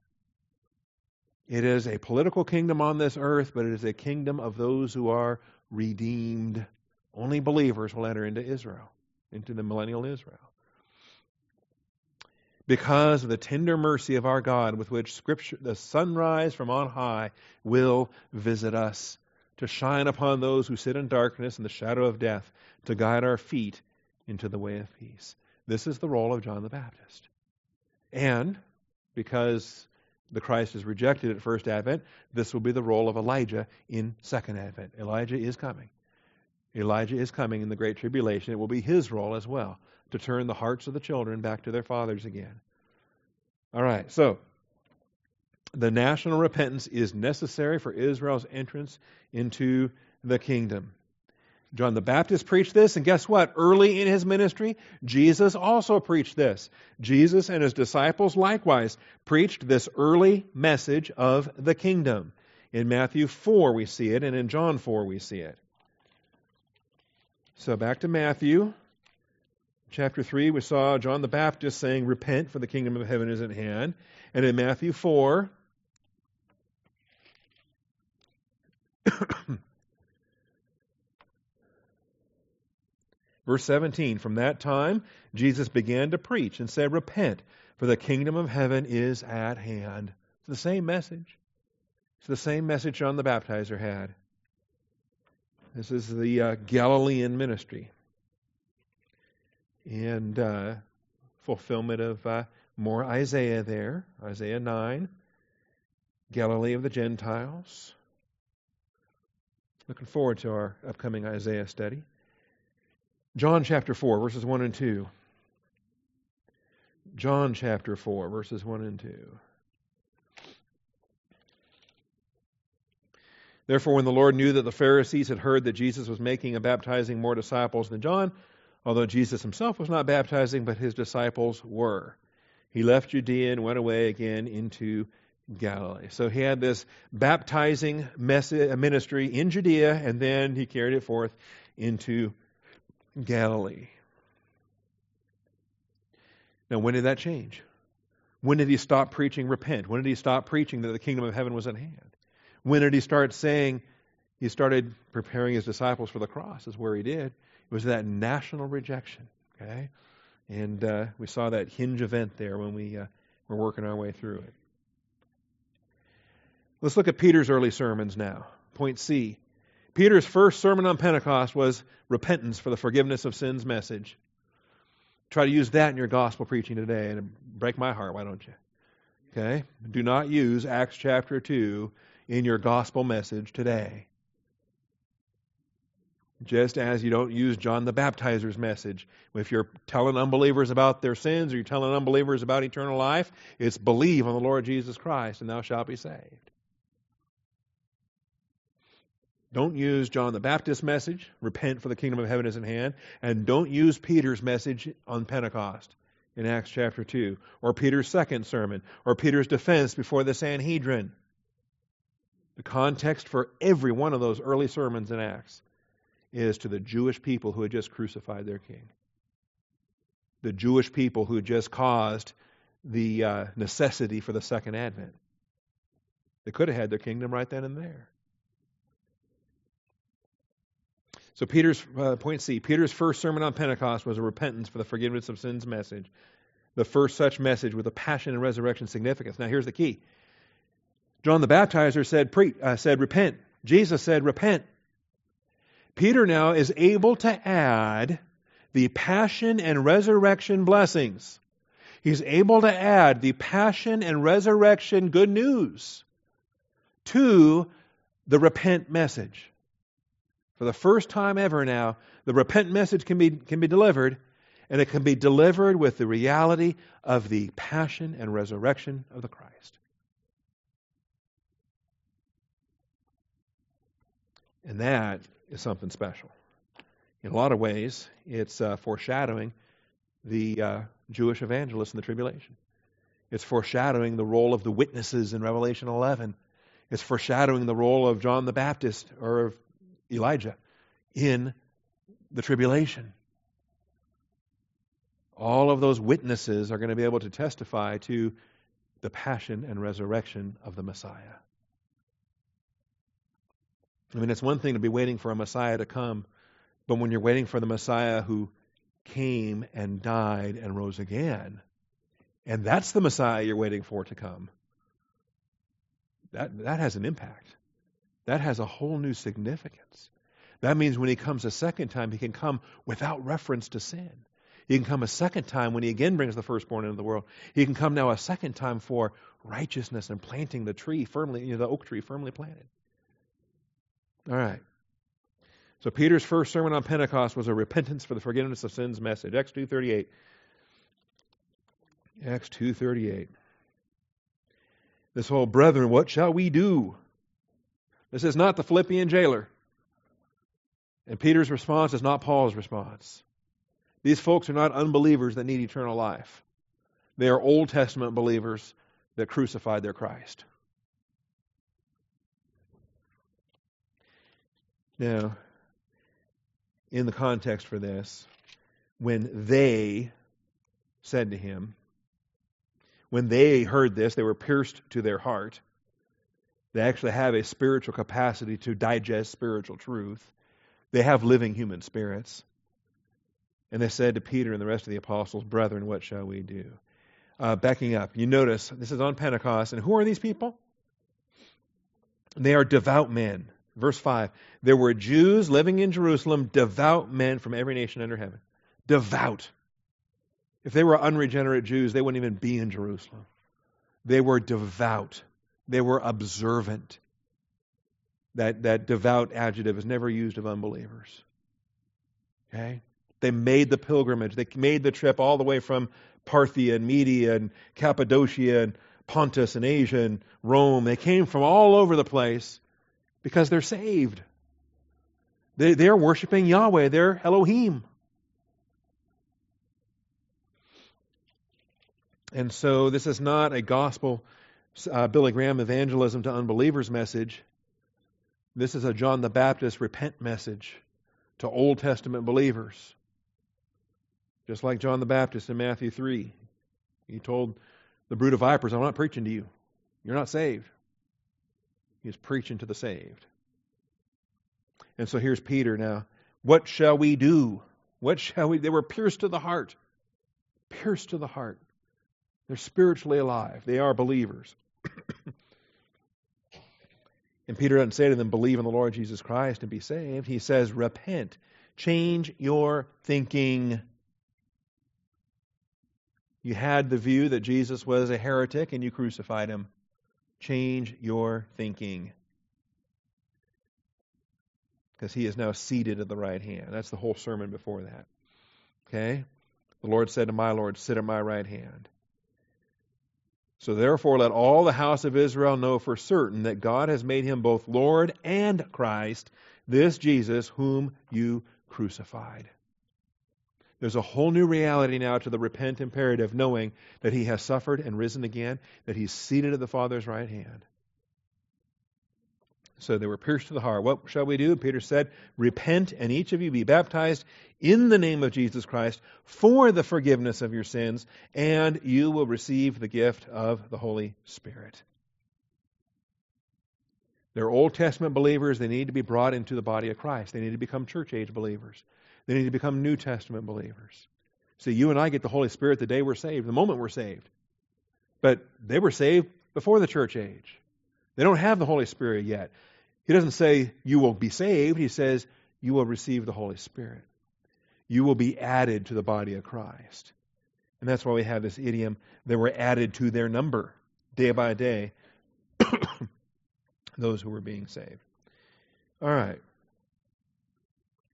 It is a political kingdom on this earth, but it is a kingdom of those who are redeemed. Only believers will enter into Israel into the millennial Israel. Because of the tender mercy of our God, with which Scripture, the sunrise from on high will visit us, to shine upon those who sit in darkness and the shadow of death, to guide our feet into the way of peace. This is the role of John the Baptist. And because the Christ is rejected at first advent, this will be the role of Elijah in second advent. Elijah is coming. Elijah is coming in the Great Tribulation. It will be his role as well to turn the hearts of the children back to their fathers again. All right, so the national repentance is necessary for Israel's entrance into the kingdom. John the Baptist preached this, and guess what? Early in his ministry, Jesus also preached this. Jesus and his disciples likewise preached this early message of the kingdom. In Matthew 4, we see it, and in John 4, we see it. So back to Matthew. Chapter 3, we saw John the Baptist saying, Repent, for the kingdom of heaven is at hand. And in Matthew 4, Verse 17 From that time, Jesus began to preach and said, Repent, for the kingdom of heaven is at hand. It's the same message. It's the same message John the Baptizer had. This is the uh, Galilean ministry. And uh, fulfillment of uh, more Isaiah there, Isaiah 9, Galilee of the Gentiles. Looking forward to our upcoming Isaiah study. John chapter 4, verses 1 and 2. John chapter 4, verses 1 and 2. Therefore, when the Lord knew that the Pharisees had heard that Jesus was making and baptizing more disciples than John, although Jesus himself was not baptizing, but his disciples were, he left Judea and went away again into Galilee. So he had this baptizing uh, ministry in Judea, and then he carried it forth into Galilee. Now, when did that change? When did he stop preaching repent? When did he stop preaching that the kingdom of heaven was at hand? When did he start saying he started preparing his disciples for the cross? Is where he did. It was that national rejection. Okay, and uh, we saw that hinge event there when we uh, were working our way through it. Let's look at Peter's early sermons now. Point C. Peter's first sermon on Pentecost was repentance for the forgiveness of sins message. Try to use that in your gospel preaching today and break my heart, why don't you? Okay? Do not use Acts chapter 2 in your gospel message today. Just as you don't use John the Baptizer's message. If you're telling unbelievers about their sins or you're telling unbelievers about eternal life, it's believe on the Lord Jesus Christ and thou shalt be saved. Don't use John the Baptist's message, repent for the kingdom of heaven is at hand, and don't use Peter's message on Pentecost in Acts chapter 2, or Peter's second sermon, or Peter's defense before the Sanhedrin. The context for every one of those early sermons in Acts is to the Jewish people who had just crucified their king. The Jewish people who had just caused the uh, necessity for the second advent. They could have had their kingdom right then and there. So Peter's uh, point C, Peter's first sermon on Pentecost was a repentance for the forgiveness of sins message. The first such message with a passion and resurrection significance. Now here's the key. John the Baptizer said, pre, uh, said repent. Jesus said repent. Peter now is able to add the passion and resurrection blessings. He's able to add the passion and resurrection good news to the repent message. For the first time ever now, the repent message can be, can be delivered, and it can be delivered with the reality of the passion and resurrection of the Christ. And that is something special. In a lot of ways, it's uh, foreshadowing the uh, Jewish evangelists in the tribulation. It's foreshadowing the role of the witnesses in Revelation 11. It's foreshadowing the role of John the Baptist or of Elijah in the tribulation. All of those witnesses are going to be able to testify to the passion and resurrection of the Messiah. I mean, it's one thing to be waiting for a Messiah to come, but when you're waiting for the Messiah who came and died and rose again, and that's the Messiah you're waiting for to come, that, that has an impact that has a whole new significance. That means when he comes a second time, he can come without reference to sin. He can come a second time when he again brings the firstborn into the world. He can come now a second time for righteousness and planting the tree firmly, you know, the oak tree firmly planted. All right. So Peter's first sermon on Pentecost was a repentance for the forgiveness of sins message. Acts 2.38. Acts 2.38. This whole, brethren, what shall we do? This is not the Philippian jailer. And Peter's response is not Paul's response. These folks are not unbelievers that need eternal life. They are Old Testament believers that crucified their Christ. Now, in the context for this, when they said to him, when they heard this, they were pierced to their heart. They actually have a spiritual capacity to digest spiritual truth. They have living human spirits. And they said to Peter and the rest of the apostles, Brethren, what shall we do? Uh, backing up, you notice this is on Pentecost. And who are these people? They are devout men. Verse 5 There were Jews living in Jerusalem, devout men from every nation under heaven. Devout. If they were unregenerate Jews, they wouldn't even be in Jerusalem. They were devout. They were observant. That, that devout adjective is never used of unbelievers. Okay? They made the pilgrimage. They made the trip all the way from Parthia and Media and Cappadocia and Pontus and Asia and Rome. They came from all over the place because they're saved. They, their worshiping Yahweh, they're Elohim. And so this is not a gospel uh, Billy Graham evangelism to unbelievers message. This is a John the Baptist repent message to Old Testament believers. Just like John the Baptist in Matthew 3. He told the brood of vipers, I'm not preaching to you. You're not saved. He's preaching to the saved. And so here's Peter now. What shall we do? What shall we? They were pierced to the heart. Pierced to the heart. They're spiritually alive. They are believers. and Peter doesn't say to them, believe in the Lord Jesus Christ and be saved. He says, repent. Change your thinking. You had the view that Jesus was a heretic and you crucified him. Change your thinking. Because he is now seated at the right hand. That's the whole sermon before that. Okay? The Lord said to my Lord, Sit at my right hand. So therefore, let all the house of Israel know for certain that God has made him both Lord and Christ, this Jesus whom you crucified. There's a whole new reality now to the repent imperative, knowing that he has suffered and risen again, that he's seated at the Father's right hand. So they were pierced to the heart. What shall we do? Peter said, Repent, and each of you be baptized in the name of Jesus Christ for the forgiveness of your sins, and you will receive the gift of the Holy Spirit. They're Old Testament believers. They need to be brought into the body of Christ. They need to become church age believers. They need to become New Testament believers. See, you and I get the Holy Spirit the day we're saved, the moment we're saved. But they were saved before the church age. They don't have the Holy Spirit yet. He doesn't say you will be saved. He says you will receive the Holy Spirit. You will be added to the body of Christ. And that's why we have this idiom, they were added to their number day by day, those who were being saved. All right.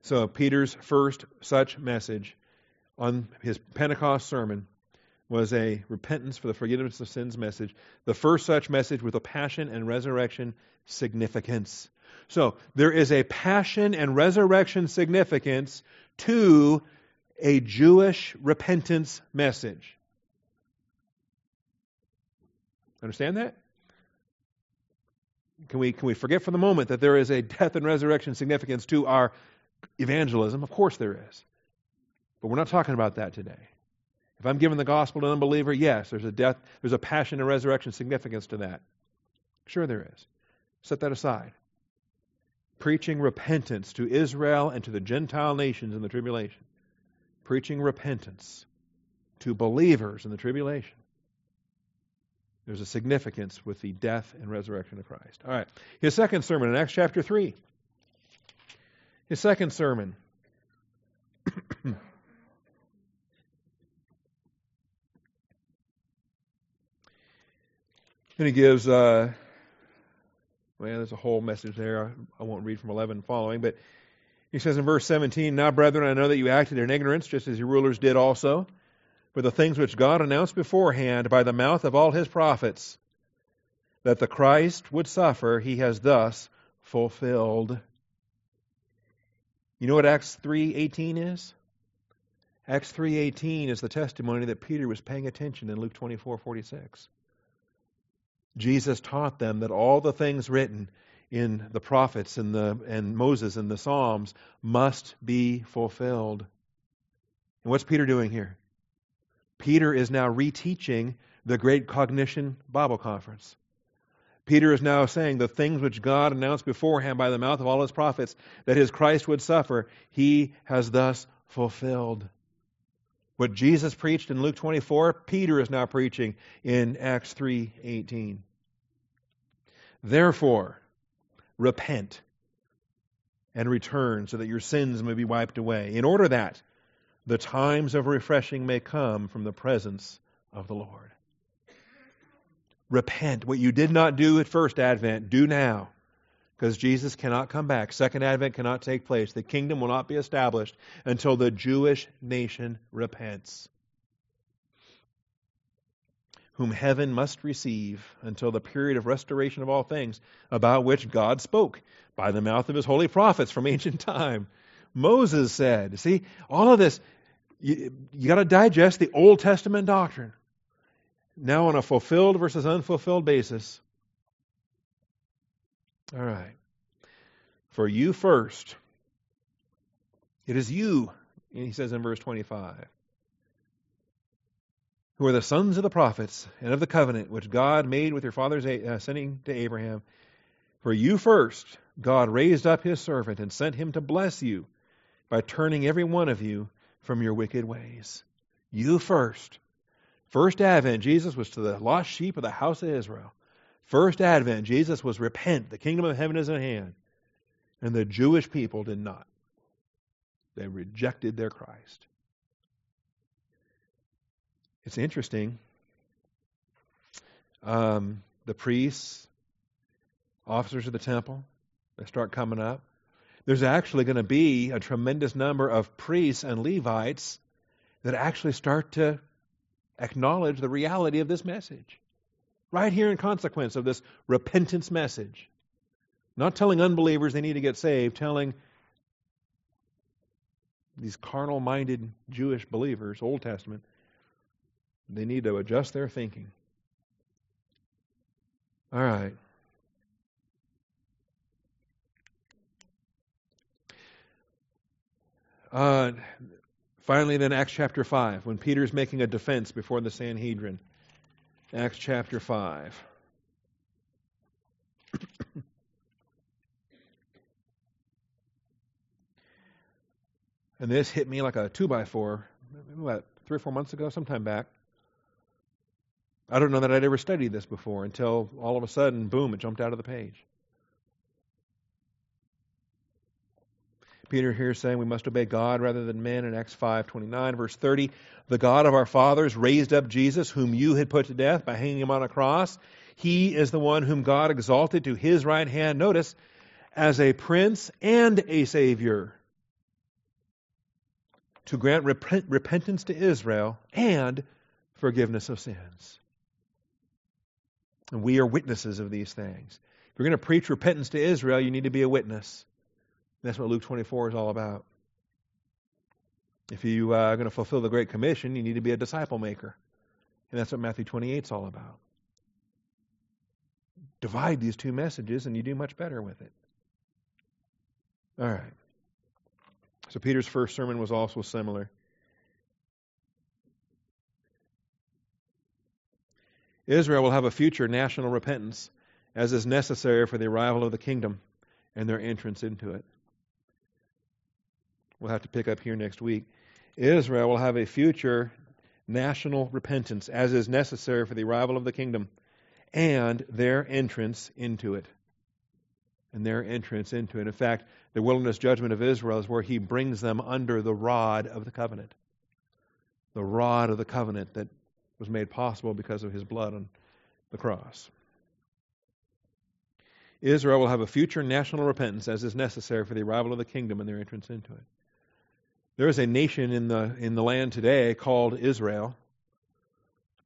So, Peter's first such message on his Pentecost sermon was a repentance for the forgiveness of sins message, the first such message with a passion and resurrection significance. So, there is a passion and resurrection significance to a Jewish repentance message. Understand that? Can we, can we forget for the moment that there is a death and resurrection significance to our evangelism? Of course there is. But we're not talking about that today. If I'm giving the gospel to an unbeliever, yes, there's a death, there's a passion and resurrection significance to that. Sure there is. Set that aside. Preaching repentance to Israel and to the Gentile nations in the tribulation. Preaching repentance to believers in the tribulation. There's a significance with the death and resurrection of Christ. All right. His second sermon in Acts chapter 3. His second sermon. And he gives, uh, well, there's a whole message there. I won't read from 11 following, but he says in verse 17, Now, brethren, I know that you acted in ignorance, just as your rulers did also, for the things which God announced beforehand by the mouth of all his prophets, that the Christ would suffer, he has thus fulfilled. You know what Acts 3:18 is? Acts 3:18 is the testimony that Peter was paying attention in Luke 24:46. Jesus taught them that all the things written in the prophets and, the, and Moses and the Psalms must be fulfilled. And what's Peter doing here? Peter is now reteaching the Great Cognition Bible Conference. Peter is now saying the things which God announced beforehand by the mouth of all his prophets that his Christ would suffer, he has thus fulfilled. What Jesus preached in Luke 24, Peter is now preaching in Acts 3:18. Therefore, repent and return so that your sins may be wiped away, in order that the times of refreshing may come from the presence of the Lord. Repent. What you did not do at first advent, do now because Jesus cannot come back. Second advent cannot take place. The kingdom will not be established until the Jewish nation repents. whom heaven must receive until the period of restoration of all things, about which God spoke by the mouth of his holy prophets from ancient time. Moses said, see, all of this, you, you got to digest the Old Testament doctrine. Now on a fulfilled versus unfulfilled basis. All right. For you first. It is you, he says in verse 25 who are the sons of the prophets and of the covenant which God made with your fathers, uh, sending to Abraham. For you first, God raised up his servant and sent him to bless you by turning every one of you from your wicked ways. You first. First advent, Jesus was to the lost sheep of the house of Israel. First advent, Jesus was repent, the kingdom of heaven is at hand. And the Jewish people did not. They rejected their Christ. It's interesting. Um, the priests, officers of the temple, they start coming up. There's actually going to be a tremendous number of priests and Levites that actually start to acknowledge the reality of this message. Right here in consequence of this repentance message. Not telling unbelievers they need to get saved, telling these carnal minded Jewish believers, Old Testament, they need to adjust their thinking. All right. Uh, finally, then, Acts chapter 5, when Peter's making a defense before the Sanhedrin. Acts chapter 5. and this hit me like a two by four, what, three or four months ago, sometime back. I don't know that I'd ever studied this before until all of a sudden, boom, it jumped out of the page. Peter here saying we must obey God rather than men in Acts 5:29 verse 30 the God of our fathers raised up Jesus whom you had put to death by hanging him on a cross he is the one whom God exalted to his right hand notice as a prince and a savior to grant rep- repentance to Israel and forgiveness of sins and we are witnesses of these things. If you're going to preach repentance to Israel, you need to be a witness. That's what Luke 24 is all about. If you uh, are going to fulfill the Great Commission, you need to be a disciple maker. And that's what Matthew 28 is all about. Divide these two messages, and you do much better with it. All right. So Peter's first sermon was also similar. Israel will have a future national repentance as is necessary for the arrival of the kingdom and their entrance into it. We'll have to pick up here next week. Israel will have a future national repentance as is necessary for the arrival of the kingdom and their entrance into it. And their entrance into it. In fact, the wilderness judgment of Israel is where he brings them under the rod of the covenant. The rod of the covenant that was made possible because of his blood on the cross. Israel will have a future national repentance as is necessary for the arrival of the kingdom and their entrance into it. There is a nation in the in the land today called Israel.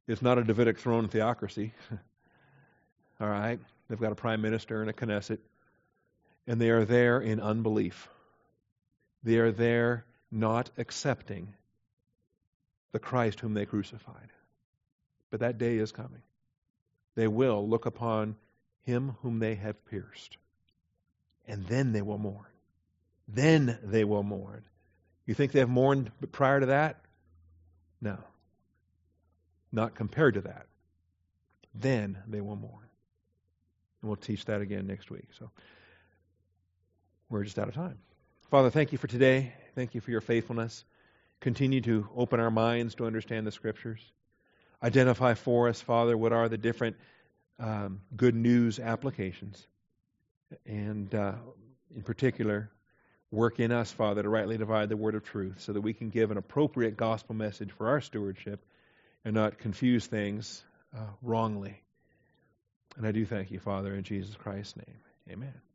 It's not a Davidic throne theocracy. All right. They've got a prime minister and a Knesset. And they are there in unbelief. They are there not accepting the Christ whom they crucified. But that day is coming. They will look upon him whom they have pierced. And then they will mourn. Then they will mourn. You think they have mourned prior to that? No. Not compared to that. Then they will mourn. And we'll teach that again next week. So we're just out of time. Father, thank you for today. Thank you for your faithfulness. Continue to open our minds to understand the scriptures. Identify for us, Father, what are the different um, good news applications. And uh, in particular, work in us, Father, to rightly divide the word of truth so that we can give an appropriate gospel message for our stewardship and not confuse things uh, wrongly. And I do thank you, Father, in Jesus Christ's name. Amen.